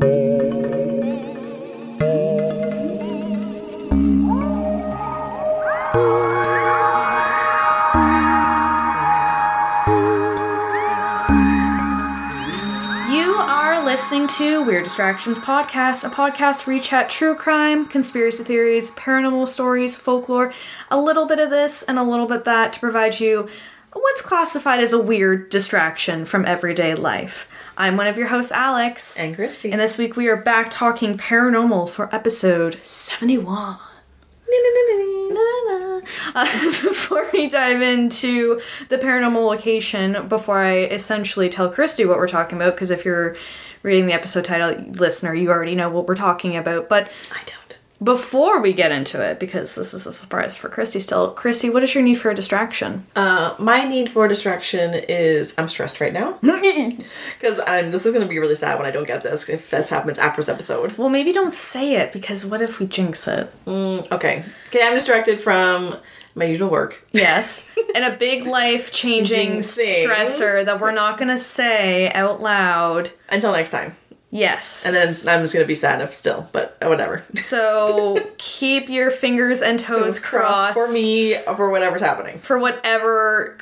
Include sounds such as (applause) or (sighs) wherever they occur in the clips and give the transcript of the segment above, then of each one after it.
You are listening to Weird Distractions Podcast, a podcast where chat true crime, conspiracy theories, paranormal stories, folklore, a little bit of this and a little bit that to provide you what's classified as a weird distraction from everyday life. I'm one of your hosts, Alex. And Christy. And this week we are back talking paranormal for episode 71. Na-na-na. (laughs) Uh, before we dive into the paranormal location, before I essentially tell Christy what we're talking about, because if you're reading the episode title, listener, you already know what we're talking about. But I don't. Before we get into it, because this is a surprise for Christy still, Christy, what is your need for a distraction? Uh, my need for distraction is I'm stressed right now (laughs) because I'm. This is gonna be really sad when I don't get this. If this happens after this episode. well, maybe don't say it, because what if we jinx it? Mm, okay. Okay. I'm distracted from my usual work. Yes. (laughs) and a big life changing stressor that we're not going to say out loud. Until next time. Yes. And then I'm just gonna be sad if still, but whatever. (laughs) So keep your fingers and toes, crossed, for me for whatever's happening. for whatever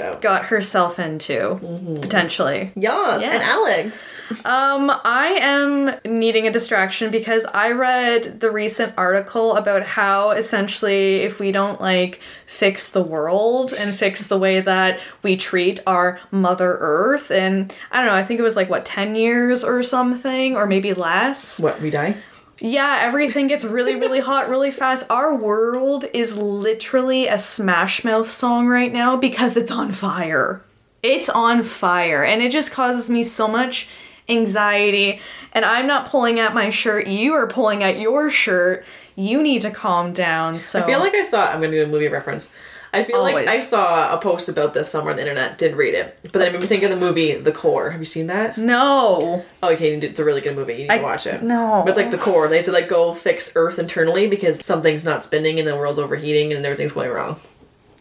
about. got herself into potentially. Yes. Yes. And Alex. Um, I am needing a distraction because I read the recent article about how essentially if we don't like fix the world and fix the way that we treat our Mother Earth, and I don't know, I think it was like what ten years or something, or maybe less. What we die? Yeah, everything gets really, really (laughs) hot really fast. Our world is literally a Smash Mouth song right now because it's on fire. It's on fire, and it just causes me so much anxiety. And I'm not pulling at my shirt, you are pulling at your shirt. You need to calm down. So I feel like I saw. I'm gonna do a movie reference. I feel like I saw a post about this somewhere on the internet. Didn't read it, but then I remember thinking of the movie The Core. Have you seen that? no. Oh, okay, it's a really good movie. You need I- to watch it. no. but it's like The Core. They have to like go fix Earth internally because something's not spinning and the world's overheating and everything's going wrong.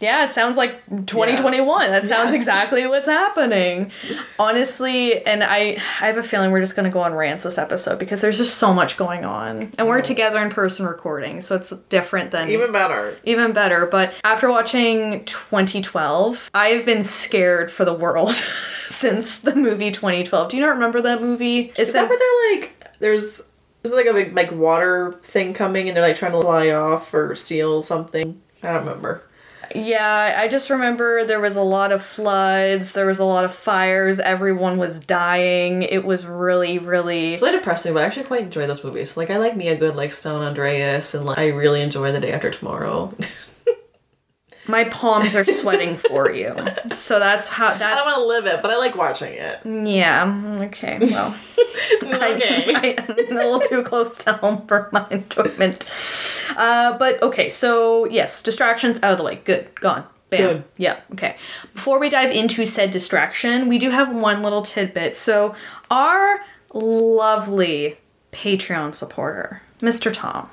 Yeah, it sounds like 2021. That sounds Yeah. exactly what's happening. Honestly, and I I have a feeling we're just going to go on rants this episode because there's just so much going on. And we're mm-hmm. together in person recording, so it's different than Even better. even better. But after watching 2012, I've been scared for the world (laughs) since the movie 2012. Do you not remember that movie? It's Is that where they're like? There's is like a big like water thing coming and they're like trying to fly off or steal something. I don't remember. Yeah, I just remember there was a lot of floods, there was a lot of fires, everyone was dying. It was really, really. It's really depressing, but I actually quite enjoy those movies. Like I like me a Good, like San Andreas, and like I really enjoy The Day After Tomorrow. (laughs) My palms are sweating for you. So that's how. I don't want to live it, but I like watching it. Yeah, okay, well. (laughs) Okay. (laughs) I, a little too close to home for my enjoyment. Uh, but okay, so yes, distractions out of the way. Good, gone. Bam. Good. Yeah, okay. Before we dive into said distraction, we do have one little tidbit. So, our lovely Patreon supporter, Mr. Tom.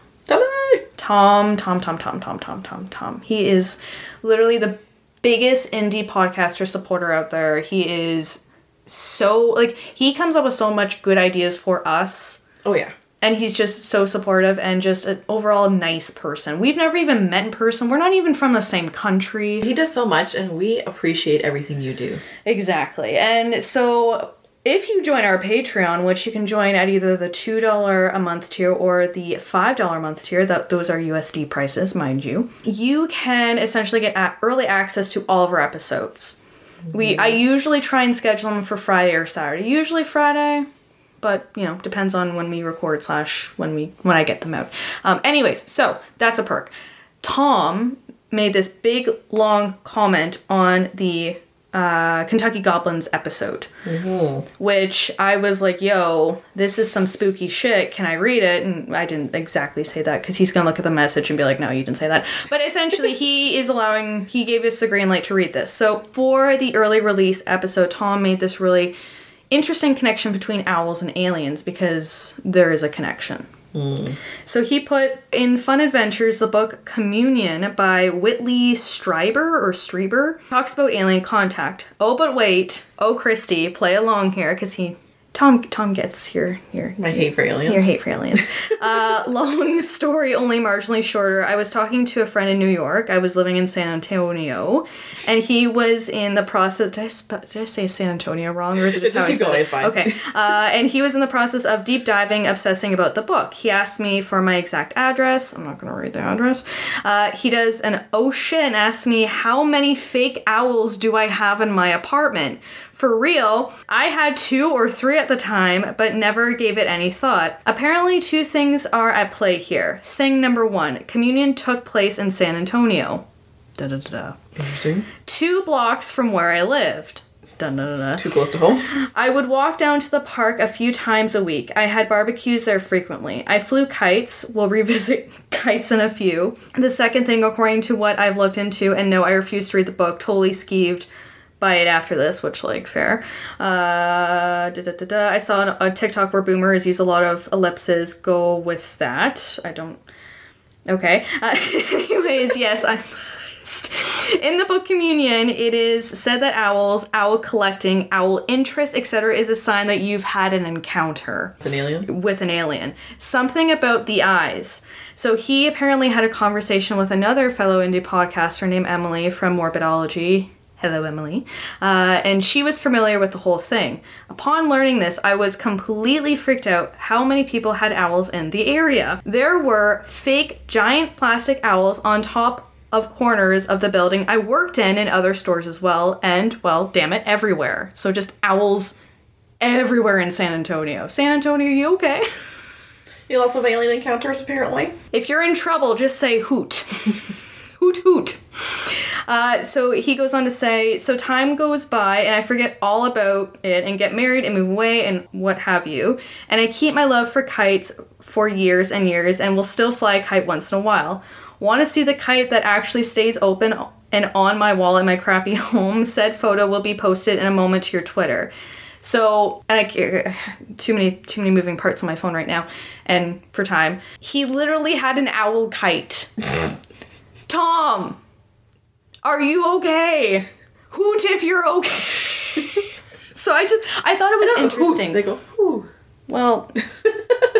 Tom, Tom, Tom, Tom, Tom, Tom, Tom, Tom. He is literally the biggest indie podcaster supporter out there. He is so like he comes up with so much good ideas for us Oh yeah. and he's just so supportive and just an overall nice person. We've never even met in person. We're not even from the same country. He does so much, and we appreciate everything you do. Exactly. And so if you join our Patreon, which you can join at either the $2 a month tier or the $5 a month tier, that those are USD prices, mind you, you can essentially get early access to all of our episodes. We I usually try and schedule them for Friday or Saturday. Usually Friday, but you know depends on when we record slash when we when I get them out. Um, anyways, so that's a perk. Tom made this big long comment on the uh, Kentucky Goblins episode, which I was like, "Yo, this is some spooky shit. Can I read it?" And I didn't exactly say that because he's gonna look at the message and be like, "No, you didn't say that." But essentially, he (laughs) is allowing. He gave us the green light to read this. So for the early release episode, Tom made this really interesting connection between owls and aliens because there is a connection. So he put in Fun Adventures the book Communion by Whitley Strieber or Strieber talks about alien contact. Oh, but wait. Oh, Christy, play along here because he Tom Tom gets your your My hate for aliens. your hate for aliens. (laughs) uh, long story, only marginally shorter. I was talking to a friend in New York. I was living in San Antonio, and he was in the process. Did I, sp- did I say San Antonio wrong, or is it just, Just how I said going, it? it's fine. Okay. Uh, and he was in the process of deep diving, obsessing about the book. He asked me for my exact address. I'm not going to read the address. Uh, he does an oh shit and asks me how many fake owls do I have in my apartment. For real, I had two or three at the time, but never gave it any thought. Apparently, two things are at play here. Thing number one communion took place in San Antonio. Da da da da. Interesting. Two blocks from where I lived. Da da da. Too close to home. I would walk down to the park a few times a week. I had barbecues there frequently. I flew kites. We'll revisit (laughs) kites in a few. The second thing, according to what I've looked into, and no, I refuse to read the book, totally skeeved by it after this, which, like, fair. Uh, da, da, da, da. I saw a TikTok where boomers use a lot of ellipses. Go with that. I don't. Okay. Uh, (laughs) anyways, yes, I'm. In the book Communion, it is said that owls, owl collecting, owl interest, etc., is a sign that you've had an encounter With an alien? With an alien. Something about the eyes. So he apparently had a conversation with another fellow indie podcaster named Emily from Morbidology. Hello, Emily. Uh, and she was familiar with the whole thing. Upon learning this, I was completely freaked out how many people had owls in the area. There were fake giant plastic owls on top of corners of the building I worked in and other stores as well, and well, damn it, everywhere. So just owls everywhere in San Antonio. San Antonio, you okay? (laughs) Yeah, lots of alien encounters apparently. If you're in trouble, just say hoot. (laughs) hoot hoot. Uh, so he goes on to say, so time goes by and I forget all about it and get married and move away and what have you. And I keep my love for kites for years and years and will still fly a kite once in a while. Want to see the kite that actually stays open and on my wall in my crappy (laughs) home? Said photo will be posted in a moment to your Twitter. So, and I (sighs) too many too many moving parts on my phone right now, and for time, he literally had an owl kite. (laughs) Tom, are you okay? Hoot if you're okay. so I just I thought it was interesting. They go, ooh. Well, (laughs)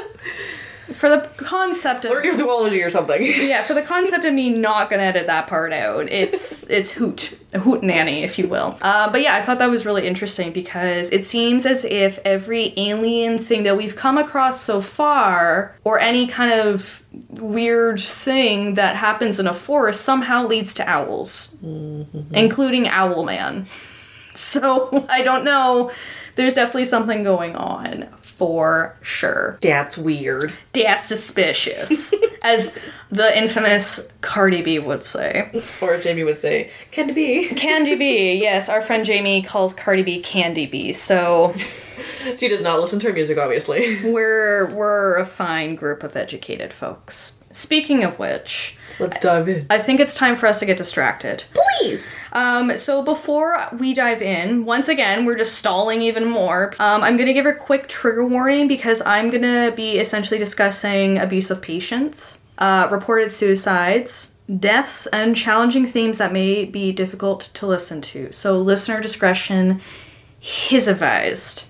for the concept of Or your zoology or something. yeah, for the concept of me not gonna edit that part out, it's (laughs) it's hoot, a hoot nanny, if you will. Uh, but yeah, I thought that was really interesting because it seems as if every alien thing that we've come across so far, or any kind of weird thing that happens in a forest, somehow leads to owls, including Owl Man. (laughs) So I don't know. There's definitely something going on for sure. That's weird. That's suspicious, (laughs) as the infamous Cardi B would say. Or Jamie would say, Candy B. Candy B, yes, our friend Jamie calls Cardi B Candy B, so (laughs) She does not listen to her music, obviously. we're we're a fine group of educated folks. Speaking of which, Let's dive in. I think it's time for us to get distracted. Please. Um, so before we dive in, once again, we're just stalling even more. Um, I'm gonna give a quick trigger warning because I'm gonna be essentially discussing abuse of patients, uh, reported suicides, deaths, and challenging themes that may be difficult to listen to. So listener discretion is advised.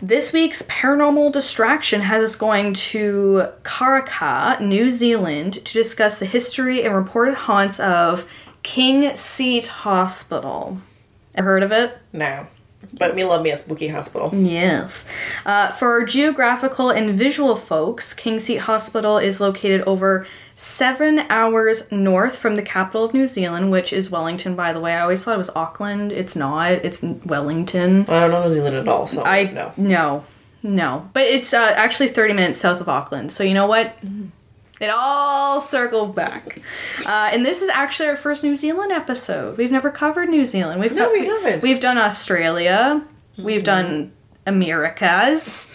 This week's paranormal distraction has us going to Karaka, New Zealand, to discuss the history and reported haunts of King Seat Hospital. Ever heard of it? No. But me love me a spooky hospital. Yes. Uh, for geographical and visual folks, King Seat Hospital is located over seven hours north from the capital of New Zealand, which is Wellington, by the way. I always thought it was Auckland. It's not, it's Wellington. I don't know New Zealand at all, so I no. no, no. But it's uh, actually thirty minutes south of Auckland. So you know what? It all circles back. Uh, and this is actually our first New Zealand episode. We've never covered New Zealand. We've No, co- we haven't. We've done Australia. We've done Americas.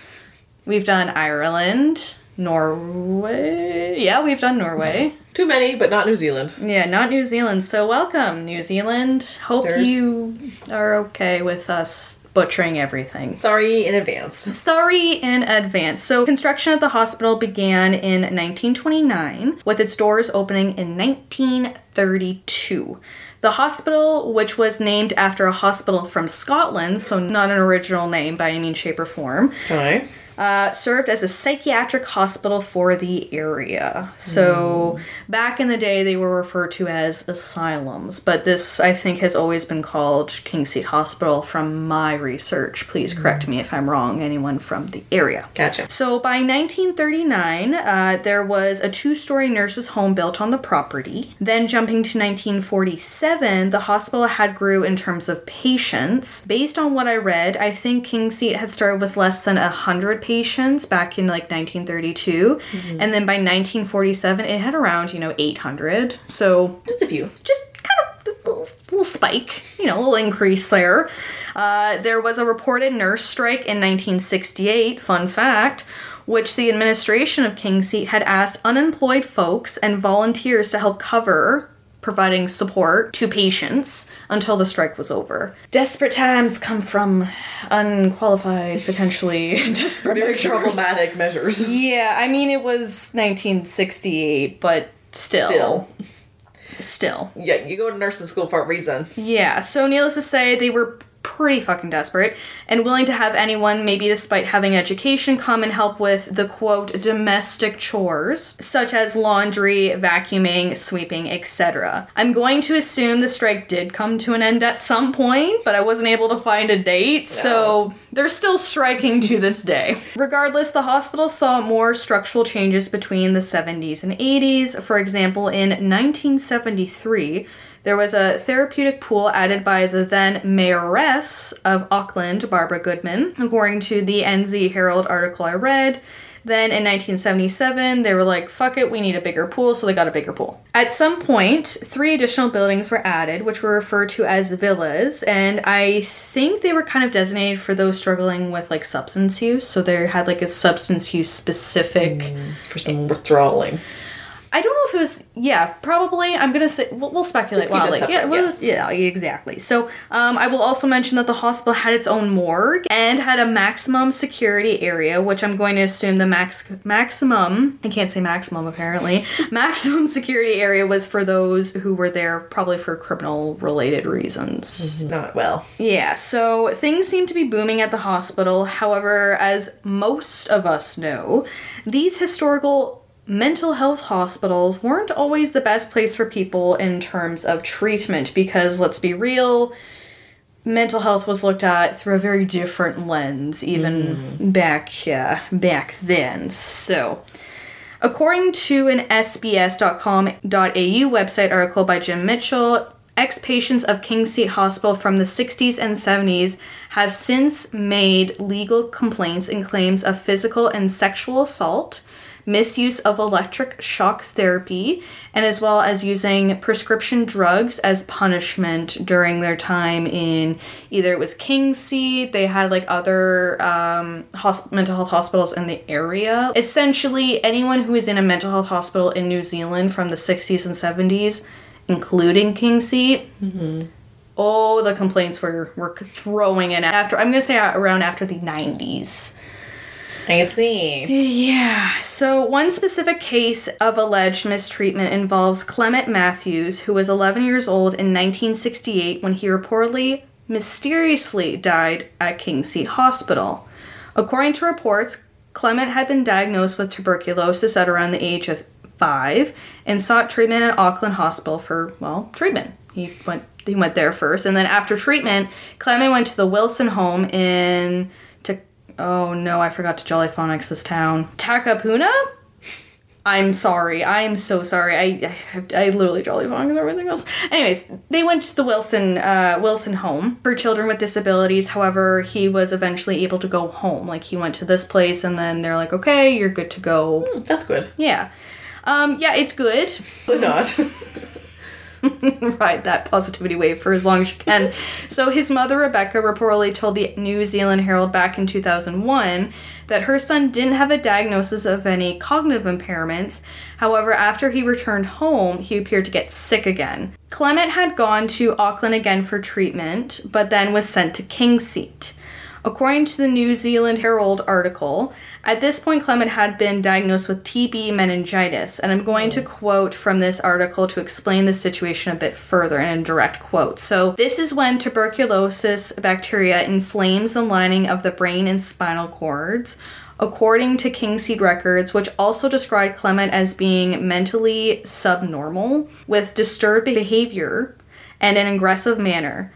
We've done Ireland, Norway. Yeah, we've done Norway. (laughs) Too many, but not New Zealand. Yeah, not New Zealand. So welcome, New Zealand. Hope There's- you are okay with us butchering everything. Sorry in advance. Sorry in advance. So, construction at the hospital began in 1929 with its doors opening in 1932. The hospital, which was named after a hospital from Scotland, so not an original name by any means, shape, or form, Okay. Uh, served as a psychiatric hospital for the area. So back in the day, they were referred to as asylums, but this, I think, has always been called King Seat Hospital from my research. Please correct me if I'm wrong, anyone from the area. Gotcha. So by 1939, uh, there was a two story nurse's home built on the property. Then jumping to 1947, the hospital had grew in terms of patients. Based on what I read, I think King Seat had started with less than 100 patients back in like 1932. And then by 1947, it had around, you know, 800. So Just a few. just kind of a little, little spike, you know, a little increase there. Uh, there was a reported nurse strike in 1968, fun fact, which the administration of King Seat had asked unemployed folks and volunteers to help cover, providing support to patients until the strike was over. Desperate times come from unqualified, potentially (laughs) desperate Very measures. problematic measures. (laughs) Yeah, I mean, it was 1968, but still. Still. Still. Yeah, you go to nursing school for a reason. Yeah, so needless to say, they were pretty fucking desperate and willing to have anyone, maybe despite having education, come and help with the quote domestic chores, such as laundry, vacuuming, sweeping, etc. I'm going to assume the strike did come to an end at some point, but I wasn't able to find a date, so they're still striking to this day. Regardless, the hospital saw more structural changes between the 70s and 80s. For example, in 1973, there was a therapeutic pool added by the then mayoress of Auckland, Barbara Goodman, according to the NZ Herald article I read. Then in 1977, they were like, fuck it, we need a bigger pool, so they got a bigger pool. At some point, three additional buildings were added, which were referred to as villas, and I think they were kind of designated for those struggling with like substance use, so they had like a substance use specific. Mm, for some withdrawing. I don't know if it was. Yeah, probably. I'm gonna say we'll, we'll speculate Just keep it wildly. yeah, we'll- yes. yeah, exactly. So, um, I will also mention that the hospital had its own morgue and had a maximum security area, which I'm going to assume the max maximum. I can't say maximum apparently. (laughs) maximum security area was for those who were there, probably for criminal related reasons. Not well. Yeah, so things seem to be booming at the hospital. However, as most of us know, these historical mental health hospitals weren't always the best place for people in terms of treatment because let's be real, mental health was looked at through a very different lens even mm. back yeah, back then. So, According to an SBS.com.au website article by Jim Mitchell, ex patients of King Seat Hospital from the 60s and 70s have since made legal complaints and claims of physical and sexual assault, misuse of electric shock therapy, and as well as using prescription drugs as punishment during their time in either it was King's Seat, they had like other um, hosp- mental health hospitals in the area. Essentially, anyone who was in a mental health hospital in New Zealand from the 60s and 70s, including King's Seat, oh, the complaints were, were throwing in after, I'm gonna say around after the 90s. I see. Yeah. So, one specific case of alleged mistreatment involves Clement Matthews, who was 11 years old in 1968 when he reportedly mysteriously died at King Seat Hospital. According to reports, Clement had been diagnosed with tuberculosis at around the age of five and sought treatment at Auckland Hospital for, well, treatment. He went he went there first, and then after treatment, Clement went to the Wilson home in oh no, I forgot to Jolly Phonics' this town. Takapuna? I'm sorry. I'm so sorry. I I, I literally Jolly Phonics and everything else. Anyways, they went to the Wilson uh, Wilson home for children with disabilities. However, he was eventually able to go home. Like he went to this place, and then they're like, okay, you're good to go. That's good. Yeah. Um, yeah, it's good. But not. (laughs) (laughs) (laughs) ride that positivity wave for as long as you can. so his mother Rebecca reportedly told the New Zealand Herald back in 2001 that her son didn't have a diagnosis of any cognitive impairments. However, after he returned home, he appeared to get sick again. Clement had gone to Auckland again for treatment, but then was sent to King Seat. According to the New Zealand Herald article, at this point, Clement had been diagnosed with TB meningitis. And I'm going to oh. quote from this article to explain the situation a bit further in a direct quote. So, this is when tuberculosis bacteria inflames the lining of the brain and spinal cords. According to Kingseat Records, which also described Clement as being mentally subnormal with disturbed behavior and an aggressive manner.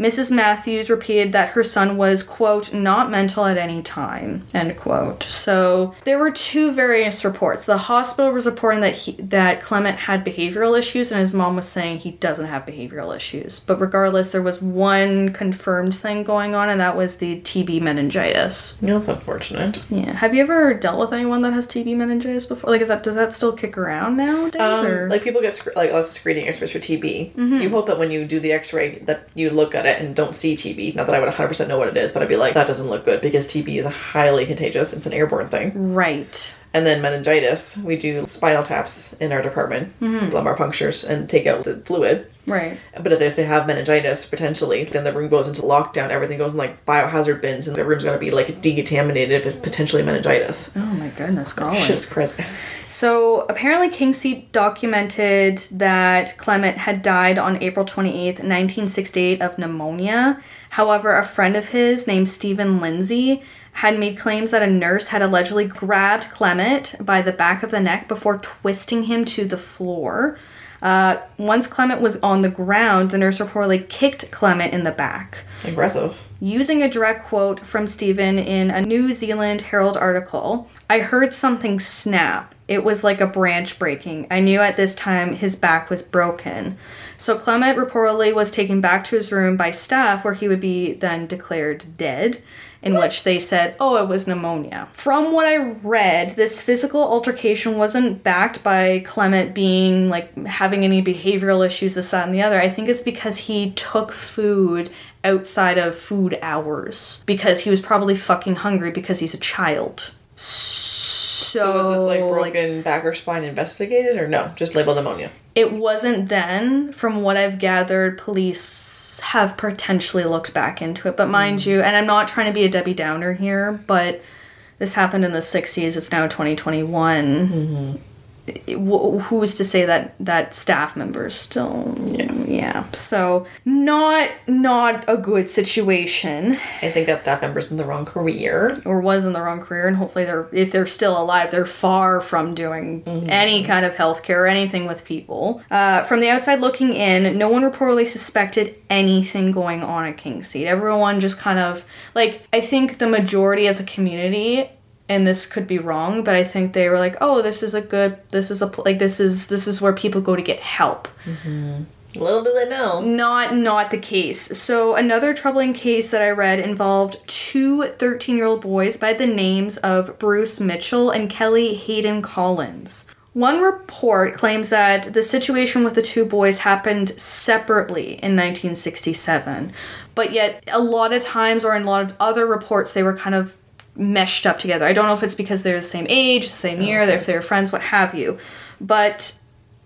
Mrs. Matthews repeated that her son was, quote, not mental at any time, end quote. So there were two various reports. The hospital was reporting that he, that Clement had behavioral issues, and his mom was saying he doesn't have behavioral issues. But regardless, there was one confirmed thing going on, and that was the TB meningitis. Yeah, that's unfortunate. Yeah. Have you ever dealt with anyone that has TB meningitis before? Like, is that does that still kick around nowadays? Um, or? like people get sc- like lots of screening X-rays for TB. You hope that when you do the X-ray that you look at it and don't see TB. Not that I would 100% know what it is, but I'd be like, that doesn't look good because TB is a highly contagious. It's an airborne thing. right. And then meningitis, we do spinal taps in our department, mm-hmm. lumbar punctures, and take out the fluid. Right. But if they have meningitis, potentially, then the room goes into lockdown. Everything goes in like biohazard bins, and the room's going to be like decontaminated if it's potentially meningitis. Oh my goodness, golly. Shit is crazy. So apparently, Kingseat documented that Clement had died on April 28th, 1968, of pneumonia. However, a friend of his named Stephen Lindsay had made claims that a nurse had allegedly grabbed Clement by the back of the neck before twisting him to the floor. Uh, once Clement was on the ground, the nurse reportedly kicked Clement in the back. Aggressive. Using a direct quote from Stephen in a New Zealand Herald article, I heard something snap. It was like a branch breaking. I knew at this time his back was broken. So Clement reportedly was taken back to his room by staff where he would be then declared dead, in which they said, oh, it was pneumonia. From what I read, this physical altercation wasn't backed by Clement being like having any behavioral issues, this, that, and the other. I think it's because he took food outside of food hours because he was probably fucking hungry because he's a child. So, So was this like broken back or spine investigated or no? Just labeled pneumonia. it wasn't then. From what I've gathered, police have potentially looked back into it. But mind hmm. you, and I'm not trying to be a Debbie Downer here, but this happened in the 60s. It's now 2021. It- mm-hmm. Wh- Who's to say that that staff members still? Yeah. So not not a good situation. I think that staff member's in the wrong career. or was in the wrong career and hopefully they're if they're still alive they're far from doing any kind of healthcare or anything with people uh, from the outside looking in no one reportedly suspected anything going on at king seat everyone just kind of like i think the majority of the community and this could be wrong but i think they were like oh this is a good this is a like this is this is where people go to get help mm-hmm. Little do they know. not not the case. So another troubling case that I read involved two 13-year-old boys by the names of Bruce Mitchell and Kelly Hayden Collins. One report claims that the situation with the two boys happened separately in 1967, but yet a lot of times or in a lot of other reports they were kind of meshed up together. I don't know if it's because they're the same age, the same year, if they're friends, what have you. But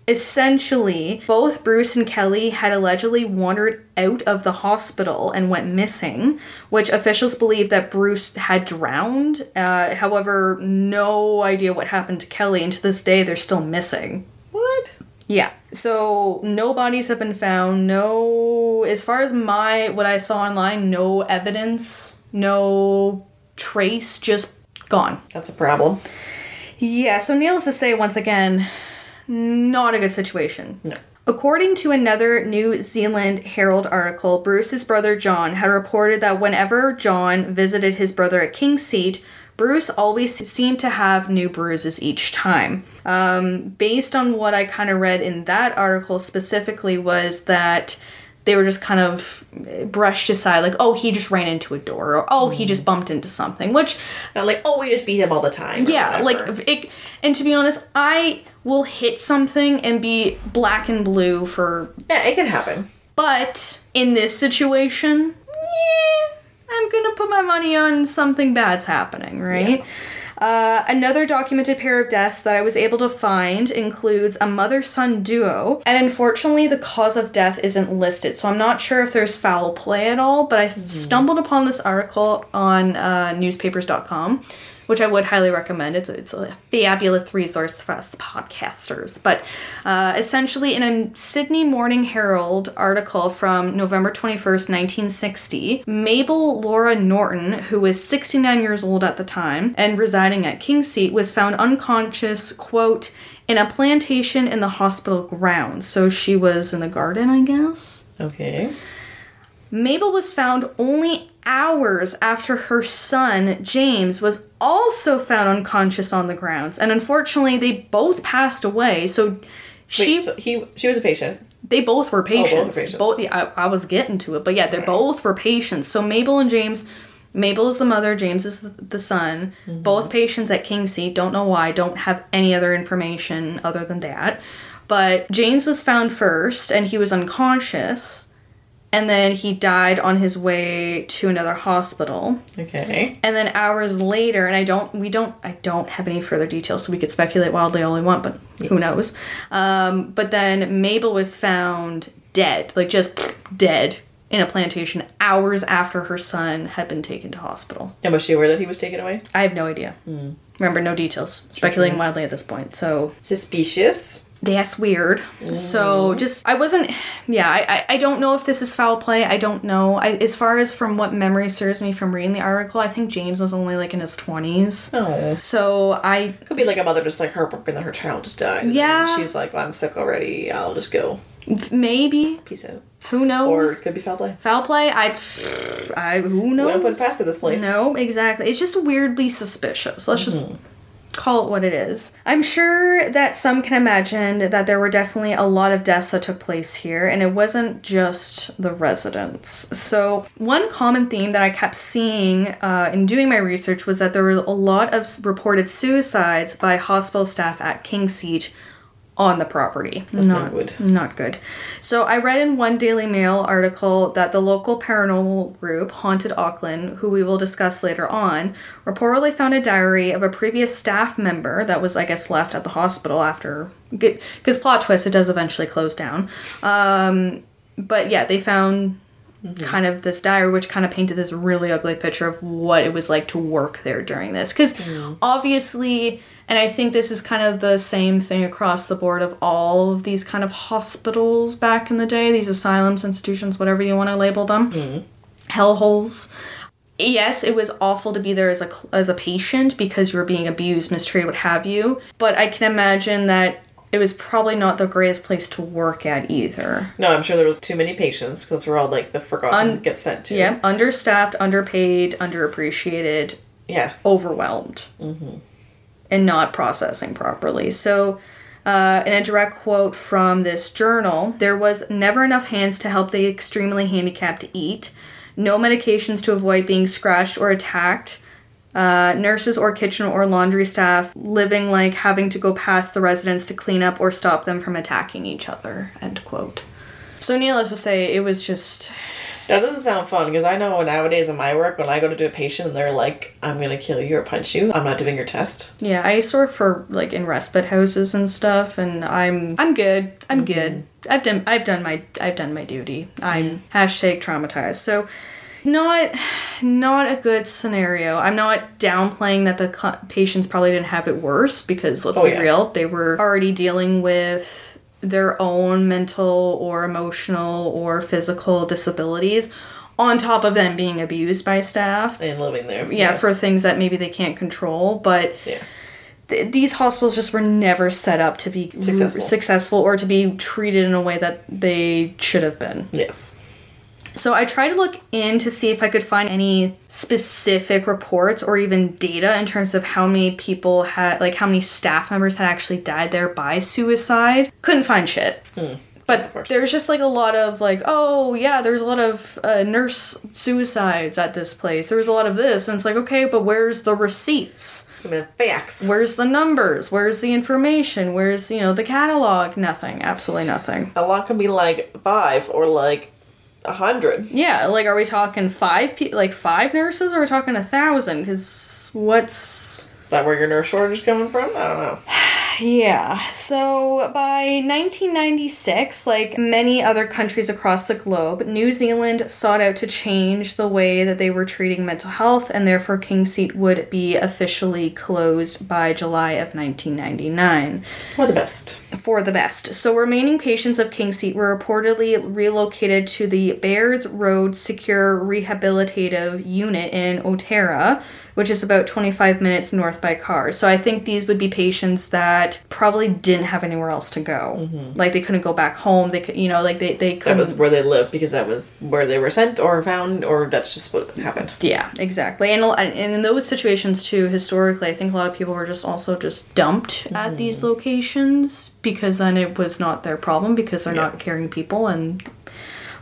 essentially, both Bruce and Kelly had allegedly wandered out of the hospital and went missing, which officials believe that Bruce had drowned. Uh, however, no idea what happened to Kelly, and to this day, they're still missing. What? Yeah. So no bodies have been found. No, as far as my what I saw online, no evidence, no trace, just gone. That's a problem. Yeah, so needless to say, once again, not a good situation. No. According to another New Zealand Herald article, Bruce's brother John had reported that whenever John visited his brother at King's Seat, Bruce always seemed to have new bruises each time. Um, based on what I kind of read in that article specifically, was that they were just kind of brushed aside, like, oh, he just ran into a door, or oh, he just mm. bumped into something, which Not like, oh, we just beat him all the time. yeah, whatever. like it, and to be honest, I will hit something and be black and blue for yeah, it can happen. but in this situation, yeah, I'm gonna put my money on something bad's happening, right? Uh, another documented pair of deaths that I was able to find includes a mother son duo, and unfortunately, the cause of death isn't listed, so I'm not sure if there's foul play at all. But I stumbled upon this article on uh, newspapers.com, which I would highly recommend. It's a, it's a fabulous resource for us podcasters. But uh, essentially, in a Sydney Morning Herald article from November 21st, 1960, Mabel Laura Norton, who was 69 years old at the time and residing at King's Seat, was found unconscious, quote, in a plantation in the hospital grounds. So she was in the garden, I guess? Okay. Mabel was found only hours after her son, James, was also found unconscious on the grounds. And unfortunately, they both passed away. So she Wait, so he she was a patient. they oh, both were patients. patients. Both yeah, I, I was getting to it, but yeah, they both were patients. So Mabel and James, Mabel is the mother, James is the, the son. Mm-hmm. Both patients at King Seat. Don't know why. Don't have any other information other than that. But James was found first, and he was unconscious. And then he died on his way to another hospital. Okay. And then hours later, and I don't, we don't, I don't have any further details, so we could speculate wildly all we want, but who knows? Um, but then Mabel was found dead, like just dead in a plantation hours after her son had been taken to hospital. And was she aware that he was taken away? I have no idea. Remember, no details. Speculating wildly at this point. So Suspicious. That's weird. So just I wasn't yeah, I, I I don't know if this is foul play. I don't know. I as far as from what memory serves me from reading the article, I think James was only like in his twenties. Oh. So I Could be like a mother just like heartbroken that her child just died. and Yeah. She's like, well, I'm sick already. I'll just go. maybe Peace out. who knows Or it could be foul play. foul play. I I who knows. Wouldn't put past to this place. No, exactly. It's just weirdly suspicious. Let's just mm-hmm. Call it what it is. I'm sure that some can imagine that there were definitely a lot of deaths that took place here, and it wasn't just the residents. So, one common theme that I kept seeing uh, in doing my research was that there were a lot of reported suicides by hospital staff at King Seat on the property. That's not good. Not good. So I read in one Daily Mail article that the local paranormal group, Haunted Auckland, who we will discuss later on, reportedly found a diary of a previous staff member that was, I guess, left at the hospital after. Because plot twist, it does eventually close down. Um, but yeah, they found kind of this diary which kind of painted this really ugly picture of what it was like to work there during this because obviously and i think this is kind of the same thing across the board of all of these kind of hospitals back in the day these asylums institutions whatever you want to label them. Mm-hmm. Hellholes. Yes it was awful to be there as a as a patient because you were being abused mistreated what have you. But i can imagine that it was probably not the greatest place to work at either. No, I'm sure there was too many patients because we're all like the forgotten Un- get sent to. Yeah, understaffed, underpaid, underappreciated, Yeah. overwhelmed, mm-hmm. And not processing properly. So, uh, in a direct quote from this journal, there was never enough hands to help the extremely handicapped eat, no medications to avoid being scratched or attacked. Uh, nurses or kitchen or laundry staff living like having to go past the residents to clean up or stop them from attacking each other. End quote. So, needless to say, it was just That doesn't sound fun because I know nowadays in my work when I go to do a patient and they're like, "I'm gonna kill you or punch you," I'm not doing your test. Yeah, I used to work for like in respite houses and stuff, and I'm I'm good. I'm mm-hmm. good. I've done I've done my I've done my duty. I'm mm-hmm. hashtag traumatized. So, not not a good scenario. I'm not downplaying that the cl- patients probably didn't have it worse because let's Oh, be yeah. real, they were already dealing with their own mental or emotional or physical disabilities on top of them being abused by staff And living there. yeah yes. for things that maybe they can't control but yeah. th- these hospitals just were never set up to be Successful. successful or to be treated in a way that they should have been. Yes. So I tried to look in to see if I could find any specific reports or even data in terms of how many people had like how many staff members had actually died there by suicide. Couldn't find shit. That's But there's just like a lot of like, oh yeah, there's a lot of uh, nurse suicides at this place. There was a lot of this, and it's like, okay, but where's the receipts? I mean, facts. Where's the numbers? Where's the information? Where's you know the catalog? Nothing. Absolutely nothing. A lot can be like five or like a hundred. Yeah, like are we talking five pe- like five nurses or are we talking a thousand? Because what's Is that where your nurse shortage is coming from? I don't know. (sighs) (sighs) (sighs) Yeah. So by 1996, like many other countries across the globe, New Zealand sought out to change the way that they were treating mental health, and therefore King Seat would be officially closed by July of 1999 For the best. for the best. So remaining patients of King Seat were reportedly relocated to the Bairds Road Secure Rehabilitative Unit in Otara, which is about 25 minutes north by car. So I think these would be patients that probably didn't have anywhere else to go. Mm-hmm. Like they couldn't go back home. They could, you know, like they they That couldn't. was where they lived because that was where they were sent or found, or that's just what happened. Yeah, exactly. And, and in those situations too, historically, I think a lot of people were just also just dumped at mm-hmm. these locations because then it was not their problem because they're not caring people and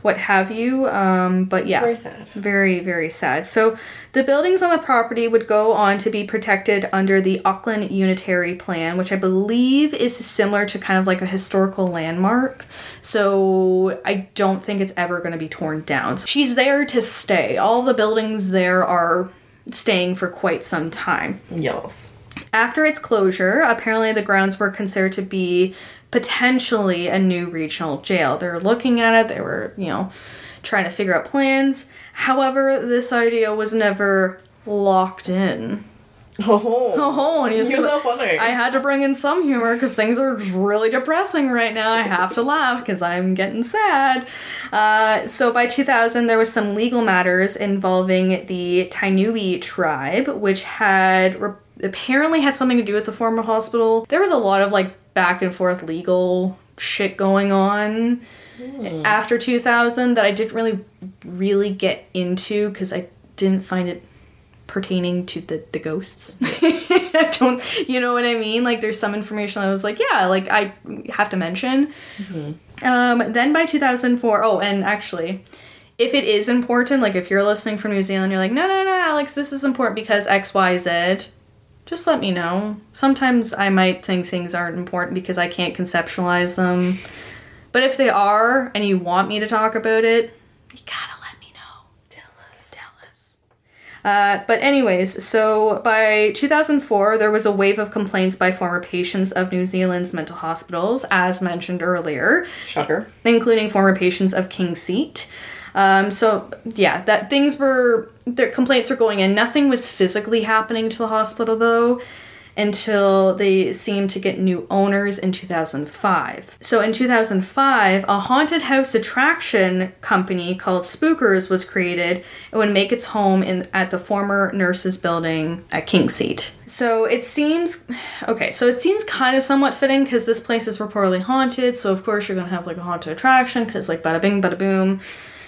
what have you. Um, but yeah, Very sad. very very sad. So the buildings on the property would go on to be protected under the Auckland Unitary Plan, which I believe is similar to kind of like a historical landmark. So I don't think it's ever going to be torn down. So she's there to stay. All the buildings there are staying for quite some time. Yes. After its closure, apparently the grounds were considered to be potentially a new regional jail. They were looking at it, they were, you know, trying to figure out plans. However, this idea was never locked in. Oh. (laughs) Oh, and you see, so funny. I had to bring in some humor because things are really depressing right now. I have to laugh because I'm getting sad. Uh, so by 2000, there was some legal matters involving the Tainui tribe, which had re- apparently had something to do with the former hospital. There was a lot of like back and forth legal shit going on after 2000 that I didn't really really get into because I didn't find it pertaining to the the ghosts. I (laughs) don't you know what I mean? Like there's some information I was like, yeah, like I have to mention. Um then by 2004, oh, and actually if it is important, like if you're listening from New Zealand, you're like, no, no, no, Alex, this is important because X, Y, Z. Just let me know. Sometimes I might think things aren't important because I can't conceptualize them. But if they are and you want me to talk about it, you gotta let me know. Tell us. Tell us. Uh, but anyways, so by 2004, there was a wave of complaints by former patients of New Zealand's mental hospitals, as mentioned earlier, Shocker. including former patients of King Seat. Um, so yeah, that things were their complaints were going in. Nothing was physically happening to the hospital though until they seemed to get new owners in 2005. So in 2005, a haunted house attraction company called Spookers was created and would make its home in at the former nurses building at King Seat. So it seems okay, so it seems kind of somewhat fitting because this place is reportedly haunted, so of course you're gonna have like a haunted attraction because like bada bing, bada boom,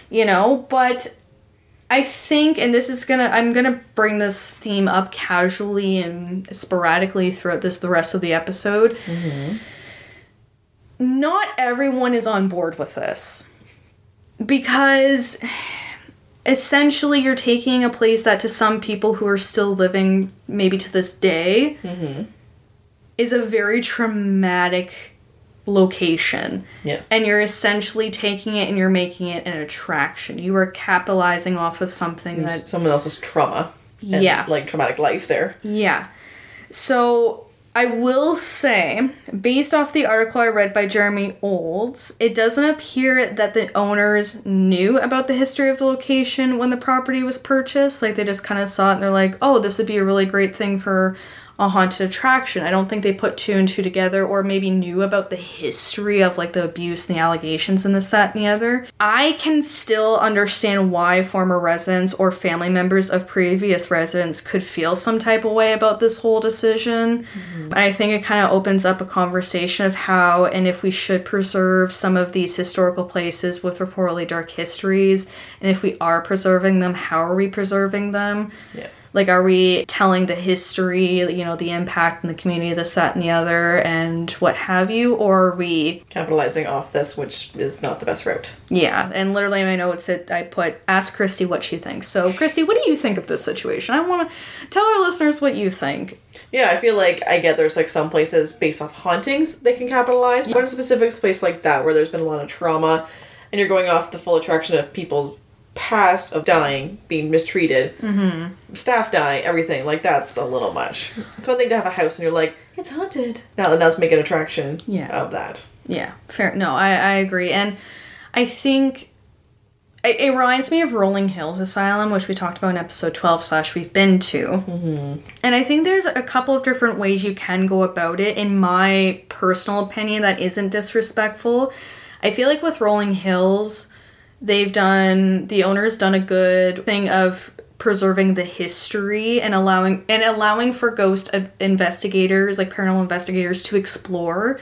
you know, but I think, and this is gonna, I'm gonna bring this theme up casually and sporadically throughout this, the rest of the episode. Mm-hmm. Not everyone is on board with this. Because essentially you're taking a place that to some people who are still living, maybe to this day, mm-hmm. is a very traumatic location Yes. and you're essentially taking it and you're making it an attraction. You are capitalizing off of something that Someone else's trauma. Yeah. Like traumatic life there. yeah. So I will say, based off the article I read by Jeremy Olds, it doesn't appear that the owners knew about the history of the location when the property was purchased. Like they just kind of saw it and they're like, "Oh, this would be a really great thing for a haunted attraction." I don't think they put two and two together or maybe knew about the history of like the abuse and the allegations and this that and the other. I can still understand why former residents or family members of previous residents could feel some type of way about this whole decision. But I think it kind of opens up a conversation of how and if we should preserve some of these historical places with reportedly dark histories. And if we are preserving them, how are we preserving them? Yes. Like, are we telling the history, you know, the impact in the community, this, that, and the other, and what have you? Or are we Capitalizing off this, which is not the best route. yeah, and literally in my notes it, I put ask Christy what she thinks. So Christy, what do you think of this situation? I want to tell our listeners what you think. Yeah, I feel like I get there's like some places based off hauntings they can capitalize, but in a specific place like that where there's been a lot of trauma and you're going off the full attraction of people's past of dying, being mistreated, staff dying, everything. Like that's a little much. It's one thing to have a house and you're like, it's haunted. Now then, let's make an attraction Yeah. of that. Yeah, fair. No, I, I agree. And I think it, it reminds me of Rolling Hills Asylum, which we talked about in episode 12 slash we've been to. Mm-hmm. And I think there's a couple of different ways you can go about it. In my personal opinion, that isn't disrespectful. I feel like with Rolling Hills, they've done, the owner's done a good thing of preserving the history and allowing and allowing for ghost investigators like paranormal investigators to explore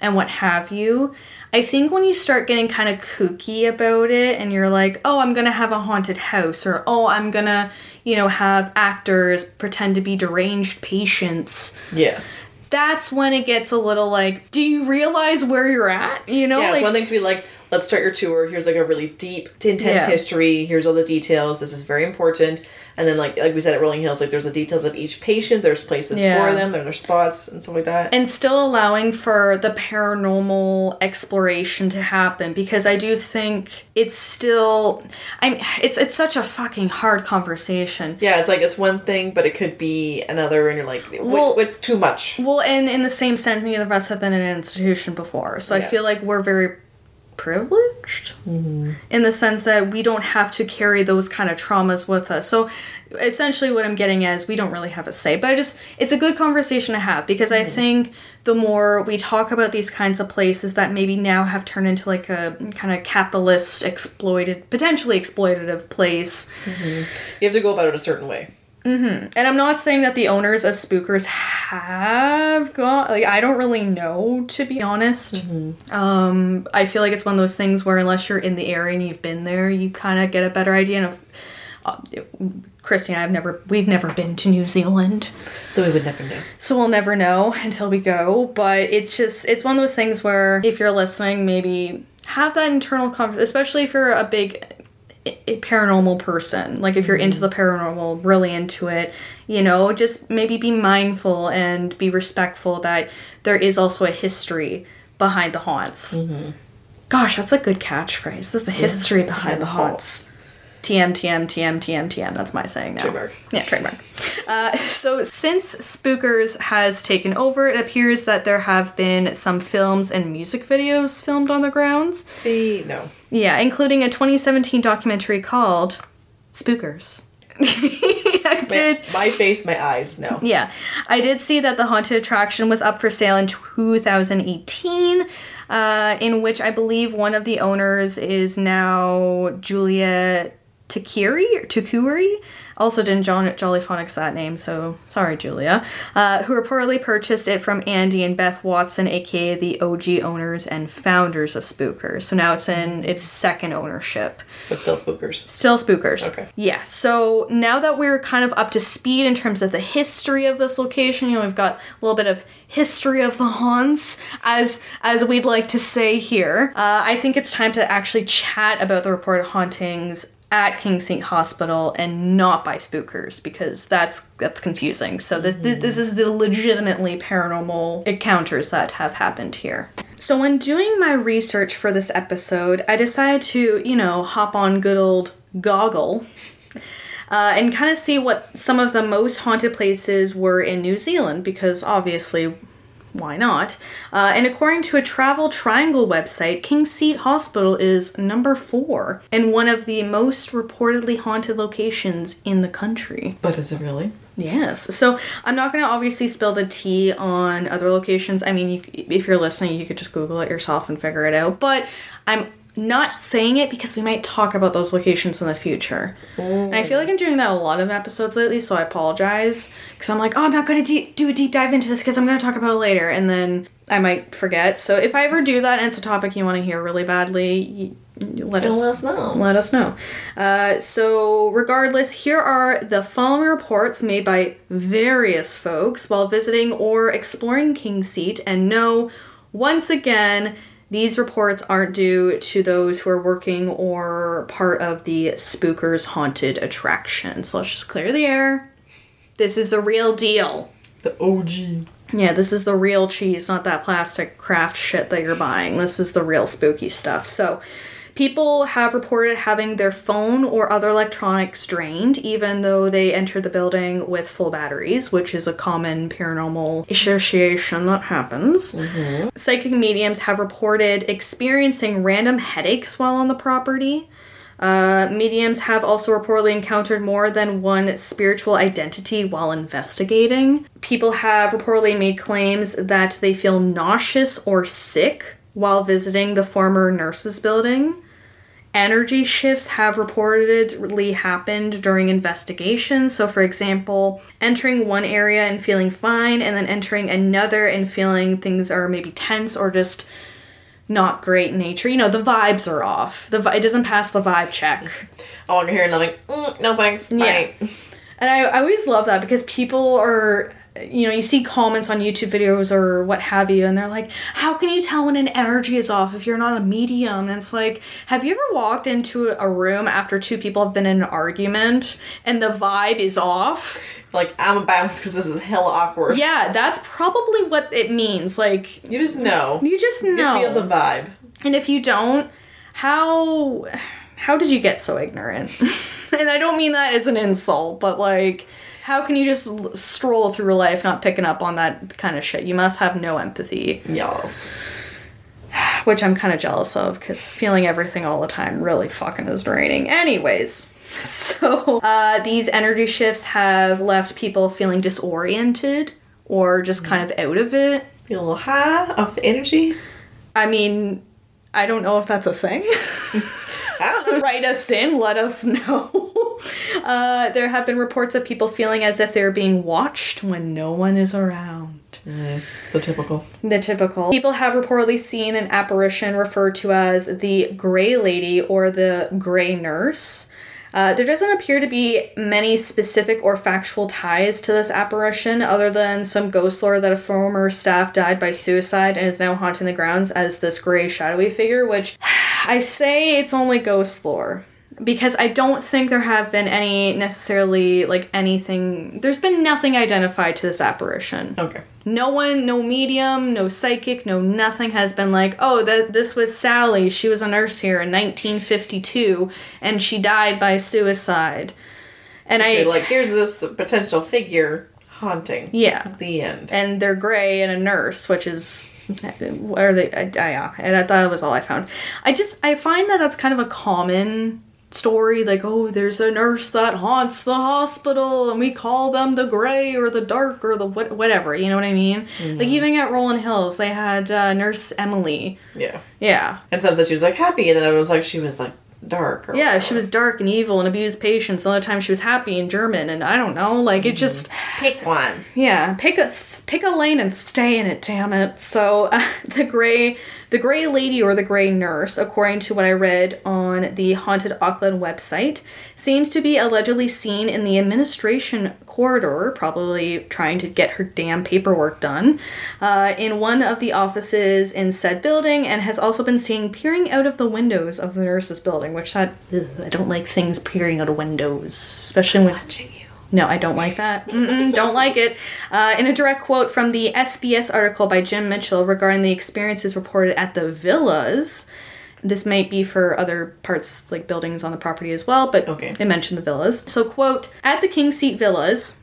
and what have you. I think when you start getting kind of kooky about it and you're like, oh, I'm gonna have a haunted house, or oh, I'm gonna, you know, have actors pretend to be deranged patients, Yes. That's when it gets a little like, do you realize where you're at? You know, Yeah, like, it's one thing to be like, let's start your tour. Here's like a really deep, intense Yeah. history. Here's all the details. This is very important. And then like like we said at Rolling Hills, like there's the details of each patient. There's places Yeah. for them. There are spots and stuff like that. and still allowing for the paranormal exploration to happen because I do think it's still I'm it's it's such a fucking hard conversation. yeah, it's like it's one thing, but it could be another, and you're like, Well- it's too much. Well, and in the same sense, neither of us have been in an institution before, so I feel like we're very privileged? Mm-hmm. In the sense that we don't have to carry those kind of traumas with us. So essentially, what I'm getting at is we don't really have a say, but I just it's a good conversation to have because I mm-hmm. think the more we talk about these kinds of places that maybe now have turned into like a kind of capitalist exploited potentially exploitative place. Mm-hmm. You have to go about it a certain way. And I'm not saying that the owners of Spookers have gone. Like, I don't really know, to be honest. Um, I feel like it's one of those things where unless you're in the area and you've been there, you kind of get a better idea. And uh, Christy and I have never, we've never been to New Zealand, So we would never know. so we'll never know until we go. But it's just, it's one of those things where if you're listening, maybe have that internal conversation, especially if you're a big i- paranormal person. Like if you're into mm-hmm. the paranormal really into it you know just maybe be mindful and be respectful that there is also a history behind the haunts. Mm-hmm. Gosh that's a good catchphrase. That's the history behind the haunts tm tm tm tm tm that's my saying now Trademark. yeah trademark uh, (laughs) so since spookers has taken over it appears that there have been some films and music videos filmed on the grounds See, no. yeah, including a 2017 documentary called Spookers. (laughs) I My, did. my face, my eyes, no. Yeah, I did see that the haunted attraction was up for sale in 2018, uh, in which I believe one of the owners is now Julia Takiri or Tukuri. Also, didn't John Jolly Phonics that name, so sorry, Julia. Uh, who reportedly purchased it from Andy and Beth Watson, aka the OG owners and founders of Spookers. So now it's in its second ownership. But still spookers. Still spookers. Okay. Yeah. So now that we're kind of up to speed in terms of the history of this location, you know, we've got a little bit of history of the haunts, as as we'd like to say here. Uh, I think it's time to actually chat about the reported hauntings at Kingseat Hospital and not by spookers because that's that's confusing. So this this, this is the legitimately paranormal encounters that have happened here. So when doing my research for this episode, I decided to, you know, hop on good old Goggle (laughs) uh, and kind of see what some of the most haunted places were in New Zealand because obviously why not? Uh, and according to a Travel Triangle website, Kingseat Hospital is number four and one of the most reportedly haunted locations in the country. But is it really? Yes. So I'm not going to obviously spill the tea on other locations. I mean, you, if you're listening, you could just Google it yourself and figure it out. But I'm not saying it because we might talk about those locations in the future. And I feel like I'm doing that a lot of episodes lately, so I apologize. Because I'm like, oh, I'm not going to de- do a deep dive into this because I'm going to talk about it later. And then I might forget. So if I ever do that and it's a topic you want to hear really badly, let us let us know. let us know. Uh, so, regardless, here are the following reports made by various folks while visiting or exploring King's Seat. And no, once again, these reports aren't due to those who are working or part of the Spookers Haunted attraction. So, let's just clear the air. This is the real deal. The OG. Yeah, this is the real cheese, not that plastic craft shit that you're buying. This is the real spooky stuff. So, People have reported having their phone or other electronics drained, even though they entered the building with full batteries, which is a common paranormal association that happens. Psychic mediums have reported experiencing random headaches while on the property. Uh, mediums have also reportedly encountered more than one spiritual identity while investigating. People have reportedly made claims that they feel nauseous or sick while visiting the former nurses' building. Energy shifts have reportedly happened during investigations. So, for example, entering one area and feeling fine, and then entering another and feeling things are maybe tense or just not great in nature. You know, the vibes are off. The vi- it doesn't pass the vibe check. (laughs) I can hear nothing. Mm, no thanks. Bye. Yeah. And I, I always love that because people are, you know, you see comments on YouTube videos or what have you, and they're like, how can you tell when an energy is off if you're not a medium? And it's like, have you ever walked into a room after two people have been in an argument and the vibe is off? Like I'm a bounce because this is hella awkward. Yeah, that's probably what it means. Like, You just know. you just know. You feel the vibe. And if you don't, how how did you get so ignorant? (laughs) and I don't mean that as an insult, but like how can you just l- stroll through life not picking up on that kind of shit? You must have no empathy, Yes. (sighs) which I'm kind of jealous of cuz feeling everything all the time really fucking is draining. Anyways, (laughs) so uh, these energy shifts have left people feeling disoriented or just kind of out of it. Feel a little high off energy. I mean, I don't know if that's a thing. I don't know. write us in, let us know. Uh, there have been reports of people feeling as if they're being watched when no one is around. The typical. The typical. People have reportedly seen an apparition referred to as the Grey Lady or the Grey Nurse. Uh, there doesn't appear to be many specific or factual ties to this apparition, other than some ghost lore that a former staff died by suicide and is now haunting the grounds as this gray, shadowy figure, which (sighs) I say it's only ghost lore. Because I don't think there have been any necessarily, like, anything. There's been nothing identified to this apparition. Okay. No one, no medium, no psychic, no nothing has been like, oh, that this was Sally. She was a nurse here in 1952, and she died by suicide. And I like, here's this potential figure haunting. yeah, The end. and they're gray and a nurse, which is what are they? I, I, yeah, that that was all I found. I just I find that that's kind of a common story like oh there's a nurse that haunts the hospital and we call them the gray or the dark or the what, whatever you know what i mean like even at Rolling Hills they had uh, nurse emily yeah. yeah And some said she was like happy, and then it was like she was like dark. Or yeah she was dark and evil and abused patients another time she was happy and german and i don't know like it just pick one. Yeah, pick a pick a lane and stay in it. Damn it. So uh, (laughs) the gray the gray lady or the gray nurse, according to what I read on the Haunted Auckland website, seems to be allegedly seen in the administration corridor, probably trying to get her damn paperwork done, uh, in one of the offices in said building, and has also been seen peering out of the windows of the nurses' building. Which that ugh, I don't like things peering out of windows, especially when Watching you. No, I don't like that. Mm-mm, don't like it. Uh, in a direct quote from the SBS article by Jim Mitchell regarding the experiences reported at the villas, this might be for other parts, like buildings on the property as well, but Okay. it mentioned the villas. So, quote, at the Kingseat Villas,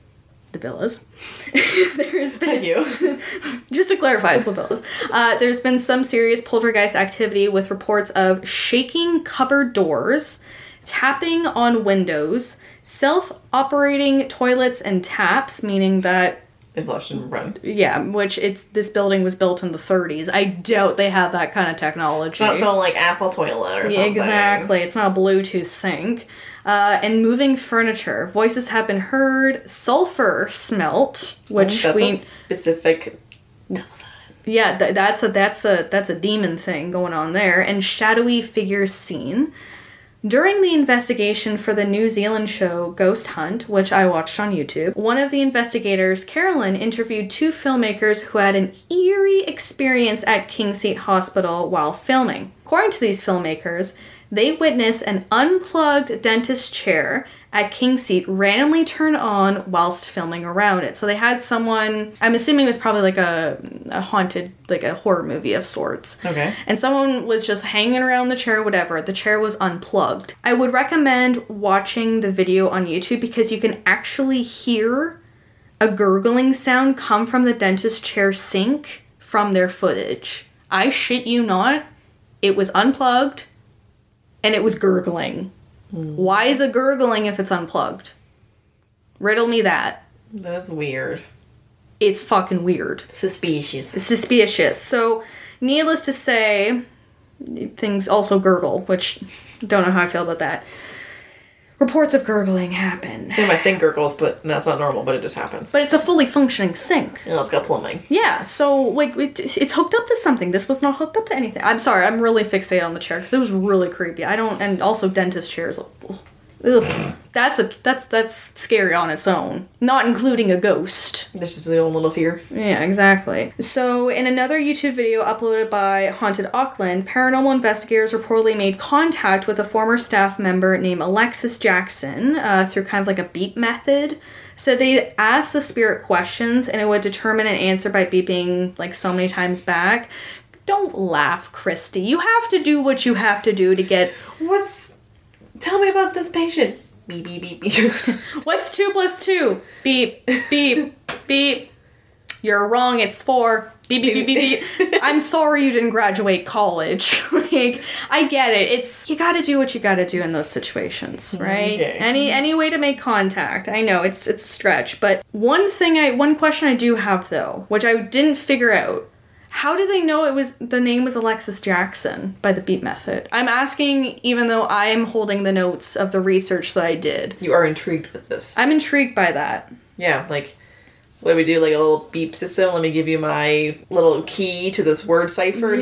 the villas, (laughs) there's been Thank you. (laughs) just to clarify, the villas. Uh, there's been some serious poltergeist activity with reports of shaking cupboard doors, tapping on windows, self-operating toilets and taps, meaning that they flushed and run. yeah, which it's this building was built in the 30s. I doubt they have that kind of technology. Not so like Apple toilet or something. exactly. It's not a Bluetooth sync. Uh, and moving furniture. Voices have been heard. Sulfur smelt, which That's we a specific. Yeah, th- that's a that's a that's a demon thing going on there, and shadowy figures seen. During the investigation for the New Zealand show Ghost Hunt, which I watched on YouTube, one of the investigators, Carolyn, interviewed two filmmakers who had an eerie experience at Kingseat Hospital while filming. According to these filmmakers, they witness an unplugged dentist chair at Kingseat randomly turn on whilst filming around it. So they had someone, I'm assuming it was probably like a, a haunted, like a horror movie of sorts. Okay. And someone was just hanging around the chair, whatever. The chair was unplugged. I would recommend watching the video on YouTube because you can actually hear a gurgling sound come from the dentist chair sink from their footage. I shit you not, it was unplugged and it was gurgling. Why is it gurgling if it's unplugged? Riddle me that. That's weird. It's fucking weird. Suspicious. Suspicious. So, needless to say, things also gurgle, which don't know how I feel about that. Reports of gurgling happen. My sink gurgles, but that's not normal, but it just happens. But it's a fully functioning sink. Know, it's got plumbing. Yeah, so like it, it's hooked up to something. This was not hooked up to anything. I'm sorry, I'm really fixated on the chair because it was really creepy. I don't, and also dentist chairs. Ugh, that's a that's that's scary on its own. Not including a ghost. This is the old little fear. Yeah, exactly. So, in another YouTube video uploaded by Haunted Auckland, paranormal investigators reportedly made contact with a former staff member named Alexis Jackson uh, through kind of like a beep method. So they'd ask the spirit questions, and it would determine an answer by beeping like so many times back. Don't laugh, Christy. You have to do what you have to do to get. What's. Tell me about this patient. Beep, beep, beep, beep. (laughs) What's two plus two? Beep, beep, beep. You're wrong. It's four. Beep, beep, beep, beep, beep. (laughs) I'm sorry you didn't graduate college. (laughs) like, I get it. It's you got to do what you got to do in those situations, mm-hmm. right? Okay. Any mm-hmm. any way to make contact. I know it's it's a stretch, but one thing I one question I do have though, which I didn't figure out. How did they know it was the name was Alexis Jackson by the beat method? I'm asking even though I am holding the notes of the research that I did. you are intrigued with this. I'm intrigued by that. yeah, like, what do we do? Like a little beep system? Let me give you my little key to this word cipher. Yeah.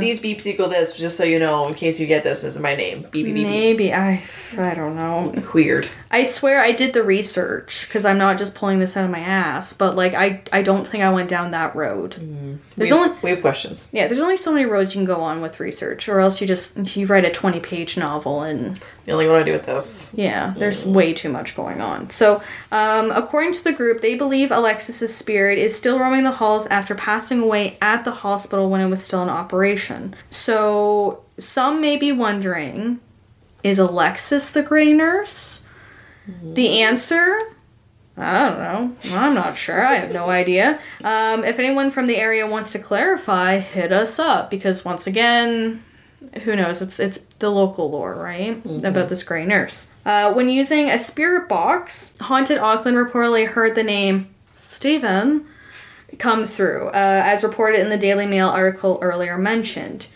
Like, this, these beeps equal this, just so you know, in case you get this, this is my name. Beep, beep, beep, beep. Maybe I I don't know. Weird. I swear I did the research because I'm not just pulling this out of my ass, but like I I don't think I went down that road. There's we, only we have questions. yeah, there's only so many roads you can go on with research, or else you just you write a 20 page novel and You what do I do with this? yeah, there's way too much going on. So, um, according to the group, they believe Alexis's spirit is still roaming the halls after passing away at the hospital when it was still in operation. So, some may be wondering is Alexis the gray nurse? The answer I don't know. I'm not sure. I have no idea. Um, if anyone from the area wants to clarify, hit us up because once again, who knows? It's it's the local lore, right? About this gray nurse. Uh, when using a spirit box, Haunted Auckland reportedly heard the name Stephen come through, uh, as reported in the Daily Mail article earlier mentioned.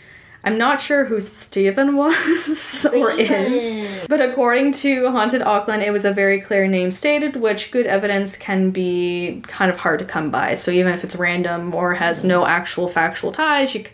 I'm not sure who Stephen was (laughs) or is, but according to Haunted Auckland, it was a very clear name stated, which good evidence can be kind of hard to come by. So even if it's random or has no actual factual ties, you, c-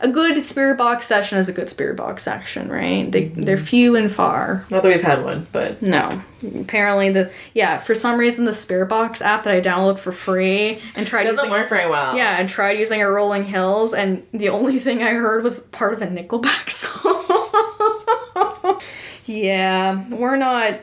a good spirit box session is a good spirit box session, right? They they're few and far. Not that we've had one, but No. Apparently the yeah, for some reason the Spirit Box app that I downloaded for free and tried doesn't using work very well. yeah, and tried using a Rolling Hills and the only (laughs) thing I heard was part of a Nickelback (laughs) song. yeah, we're not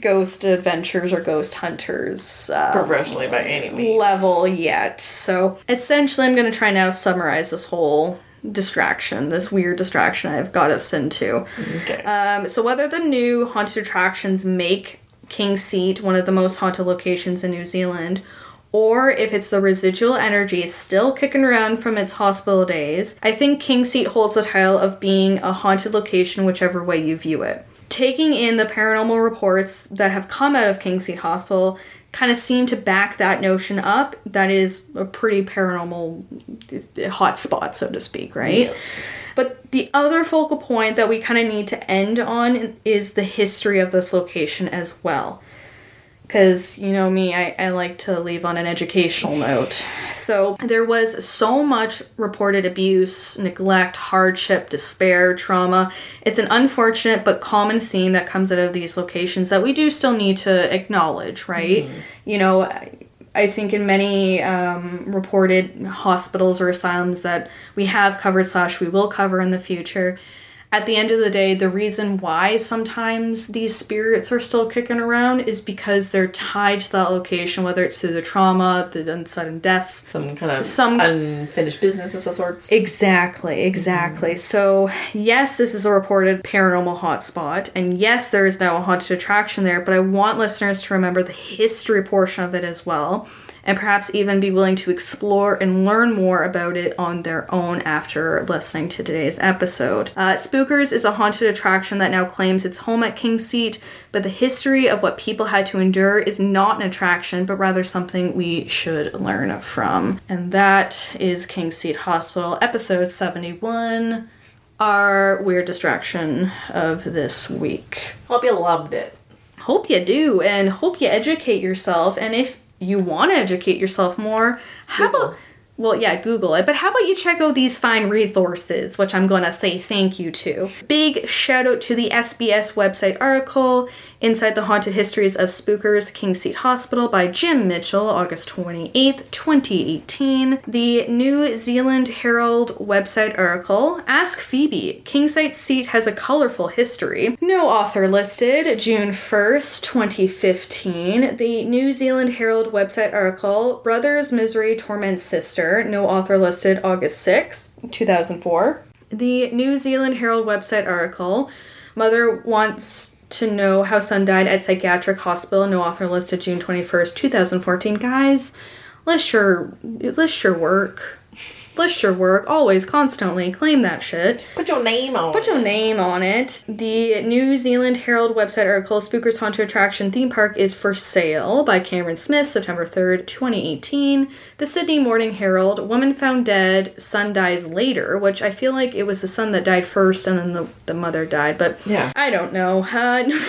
ghost adventures or ghost hunters uh, Professionally by any means. level yet. So essentially I'm gonna try now summarize this whole distraction, this weird distraction I've got us into. Okay. Um, so whether the new haunted attractions make Kingseat one of the most haunted locations in New Zealand, or if it's the residual energy still kicking around from its hospital days, I think Kingseat holds the title of being a haunted location whichever way you view it. Taking in the paranormal reports that have come out of Kingseat Hospital kind of seem to back that notion up. That is a pretty paranormal hotspot, so to speak, right? Yes. But the other focal point that we kind of need to end on is the history of this location as well. Because, you know me, I, I like to leave on an educational note. So, there was so much reported abuse, neglect, hardship, despair, trauma. It's an unfortunate but common theme that comes out of these locations that we do still need to acknowledge, right? You know, I- I think in many um, reported hospitals or asylums that we have covered slash we will cover in the future, at the end of the day, the reason why sometimes these spirits are still kicking around is because they're tied to that location, whether it's through the trauma, the sudden deaths. Some kind of Some- unfinished business of some sorts. Exactly, exactly. Mm-hmm. So, yes, this is a reported paranormal hotspot, and yes, there is now a haunted attraction there, but I want listeners to remember the history portion of it as well, and perhaps even be willing to explore and learn more about it on their own after listening to today's episode. Uh, Spookers is a haunted attraction that now claims its home at King's Seat, but the history of what people had to endure is not an attraction, but rather something we should learn from. And that is King's Seat Hospital, episode 71, our weird distraction of this week. Hope you loved it. Hope you do, and hope you educate yourself. And if you want to educate yourself more, how Google. about well, yeah, Google it. But how about you check out these fine resources, which I'm going to say thank you to. Big shout out to the SBS website article, Inside the Haunted Histories of Spookers, Kingseat Hospital by Jim Mitchell, August 28th, 2018. The New Zealand Herald website article, Ask Phoebe, Kingseat has a colorful history. No author listed, June 1st, 2015. The New Zealand Herald website article, Brothers Misery Torments Sister, no author listed, August 6th, 2004. The New Zealand Herald website article, Mother wants to know how son died at psychiatric hospital, no author listed, June 21st, 2014. Guys, list your, list your work. List your work, always, constantly, claim that shit. Put your name on. Put your name on it. The New Zealand Herald website article Spookers Haunted Attraction Theme Park is for sale by Cameron Smith, September 3rd, 2018. The Sydney Morning Herald Woman Found Dead, Son Dies Later, which I feel like it was the son that died first and then the, the mother died, but Yeah. I don't know. Uh, (laughs)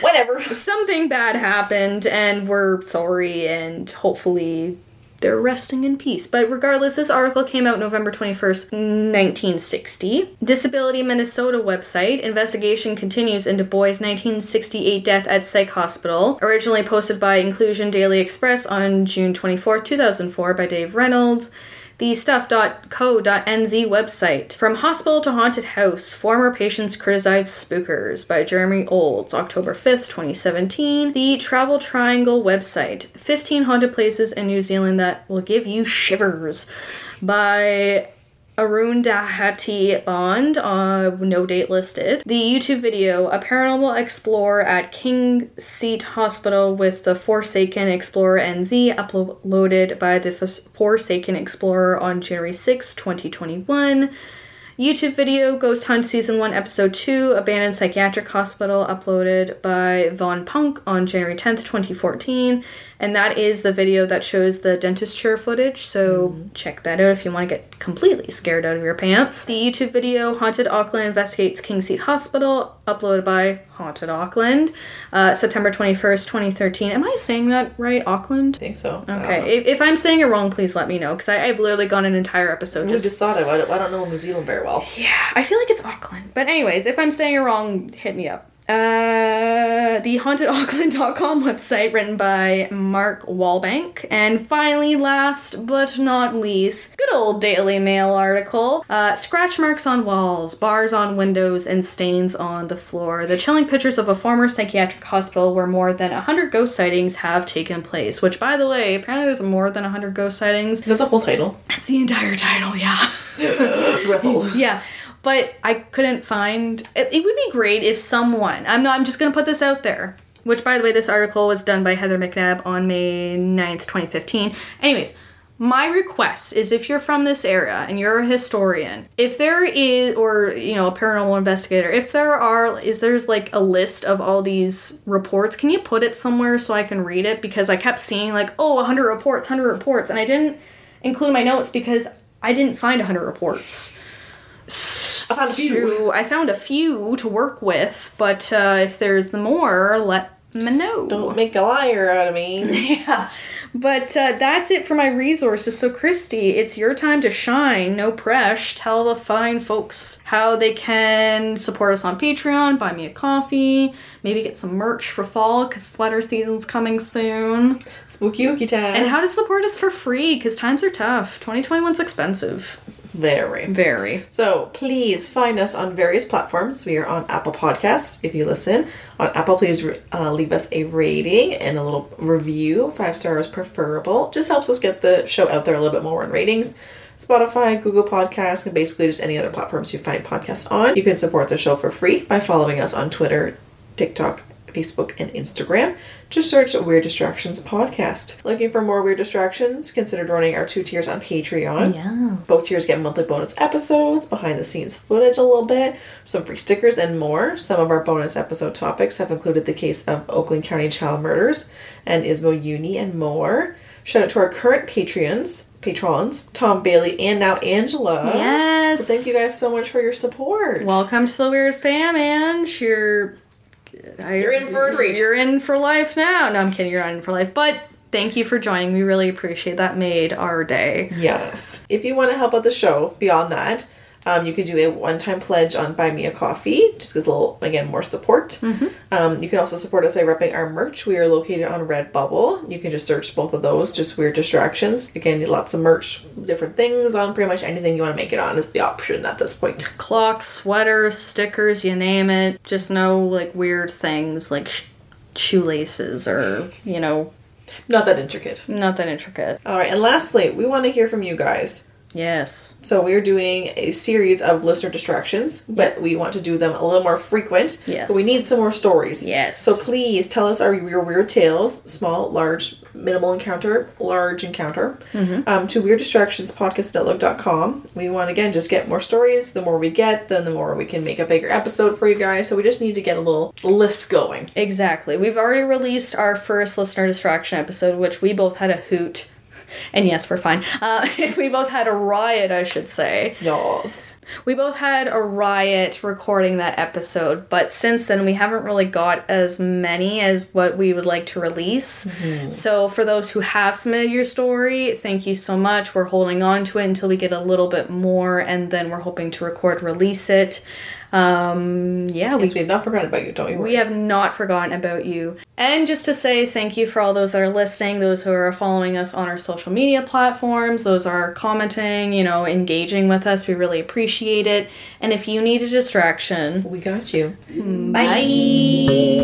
Whatever. something bad happened and we're sorry and hopefully they're resting in peace. But regardless, this article came out November 21st, 1960. Disability Minnesota website investigation continues into boy's 1968 death at Psych Hospital. Originally posted by Inclusion Daily Express on June 24, 2004 by Dave Reynolds. The stuff.co.nz website. From Hospital to Haunted House, Former Patients Criticized Spookers by Jeremy Olds, October 5th, 2017. The Travel Triangle website. 15 haunted places in New Zealand that will give you shivers by Arun Dahati Bond, uh, no date listed. The YouTube video, a paranormal explorer at Kingseat Hospital with the Forsaken Explorer NZ, uploaded by the Forsaken Explorer on January 6, 2021. YouTube video, Ghost Hunt Season 1, Episode 2, Abandoned Psychiatric Hospital, uploaded by Von Punk on January 10th, 2014. And that is the video that shows the dentist chair footage, so check that out if you want to get completely scared out of your pants. The YouTube video, Haunted Auckland Investigates Kingseat Hospital, uploaded by Haunted Auckland, uh, September 21st, 2013. Am I saying that right, Auckland? I think so. I don't know. Okay, if, if I'm saying it wrong, please let me know, because I've literally gone an entire episode We just thought of it. I don't know New Zealand very well. yeah, I feel like it's Auckland. But anyways, if I'm saying it wrong, hit me up. Uh, the hauntedauckland.com website written by Mark Walbank. And finally, last but not least, good old Daily Mail article. Uh, scratch marks on walls, bars on windows, and stains on the floor. The chilling pictures of a former psychiatric hospital where more than 100 ghost sightings have taken place. Which, by the way, apparently there's more than 100 ghost sightings. That's the whole title. That's the entire title, yeah. (laughs) Yeah, but I couldn't find. It, it would be great if someone. I'm not. I'm just gonna put this out there. Which, by the way, this article was done by Heather McNabb on May 9th, 2015. Anyways, my request is if you're from this area and you're a historian, if there is, or you know, a paranormal investigator, if there are, is there's like a list of all these reports, can you put it somewhere so I can read it? Because I kept seeing like, oh, 100 reports, 100 reports, and I didn't include my notes because I didn't find 100 reports. I found a few. So I found a few to work with, but uh, if there's more, let me know. Don't make a liar out of me. (laughs) Yeah. But uh, that's it for my resources. So, Christy, it's your time to shine. No press. Tell the fine folks how they can support us on Patreon, buy me a coffee, maybe get some merch for fall because sweater season's coming soon, Spooky ooky time. and how to support us for free because times are tough. 2021's expensive. Very. Very. So please find us on various platforms. We are on Apple Podcasts. If you listen on Apple, please uh, leave us a rating and a little review. Five stars preferable. Just helps us get the show out there a little bit more in ratings. Spotify, Google Podcasts, and basically just any other platforms you find podcasts on. You can support the show for free by following us on Twitter, TikTok, Facebook, and Instagram. Just search Weird Distractions Podcast. Looking for more Weird Distractions? Consider joining our two tiers on Patreon. Yeah. Both tiers get monthly bonus episodes, behind the scenes footage a little bit, some free stickers, and more. Some of our bonus episode topics have included the case of Oakland County child murders and Ismo Uni and more. Shout out to our current Patreons, patrons, Tom Bailey and now Angela. Yes. So thank you guys so much for your support. Welcome to the Weird Fam, and you're. I, You're in for a treat. You're in for life now. No, I'm kidding. You're not in for life, but thank you for joining. We really appreciate that. Made our day. Yes. If you want to help out the show beyond that, um, you could do a one-time pledge on Buy Me a Coffee, just get a little, again, more support. Um, you can also support us by repping our merch. We are located on Redbubble. You can just search both of those, just Weird Distractions. Again, lots of merch, different things on pretty much anything you want to make it on is the option at this point. Clocks, sweaters, stickers, you name it. Just no like weird things like sh- shoelaces or you know Not that intricate. not that intricate. All right, and lastly, we want to hear from you guys. Yes. So we're doing a series of listener distractions, but we want to do them a little more frequent. Yes. But we need some more stories. Yes. So please tell us our your weird tales, small, large, minimal encounter, large encounter, Mm-hmm. um, to weirddistractionspodcast.com. We want again just get more stories. The more we get, then the more we can make a bigger episode for you guys. So we just need to get a little list going. Exactly. We've already released our first listener distraction episode, which we both had a hoot. And yes, we're fine. Uh, (laughs) we both had a riot, I should say. Yes. We both had a riot recording that episode, but since then we haven't really got as many as what we would like to release. So, for those who have submitted your story, thank you so much. We're holding on to it until we get a little bit more, and then we're hoping to record, release it. Um, yeah, we Yes, we have not forgotten about you, don't you worry. we have not forgotten about you. And just to say thank you for all those that are listening, those who are following us on our social media platforms, those are commenting, you know, engaging with us. We really appreciate it. And if you need a distraction, we got you. bye.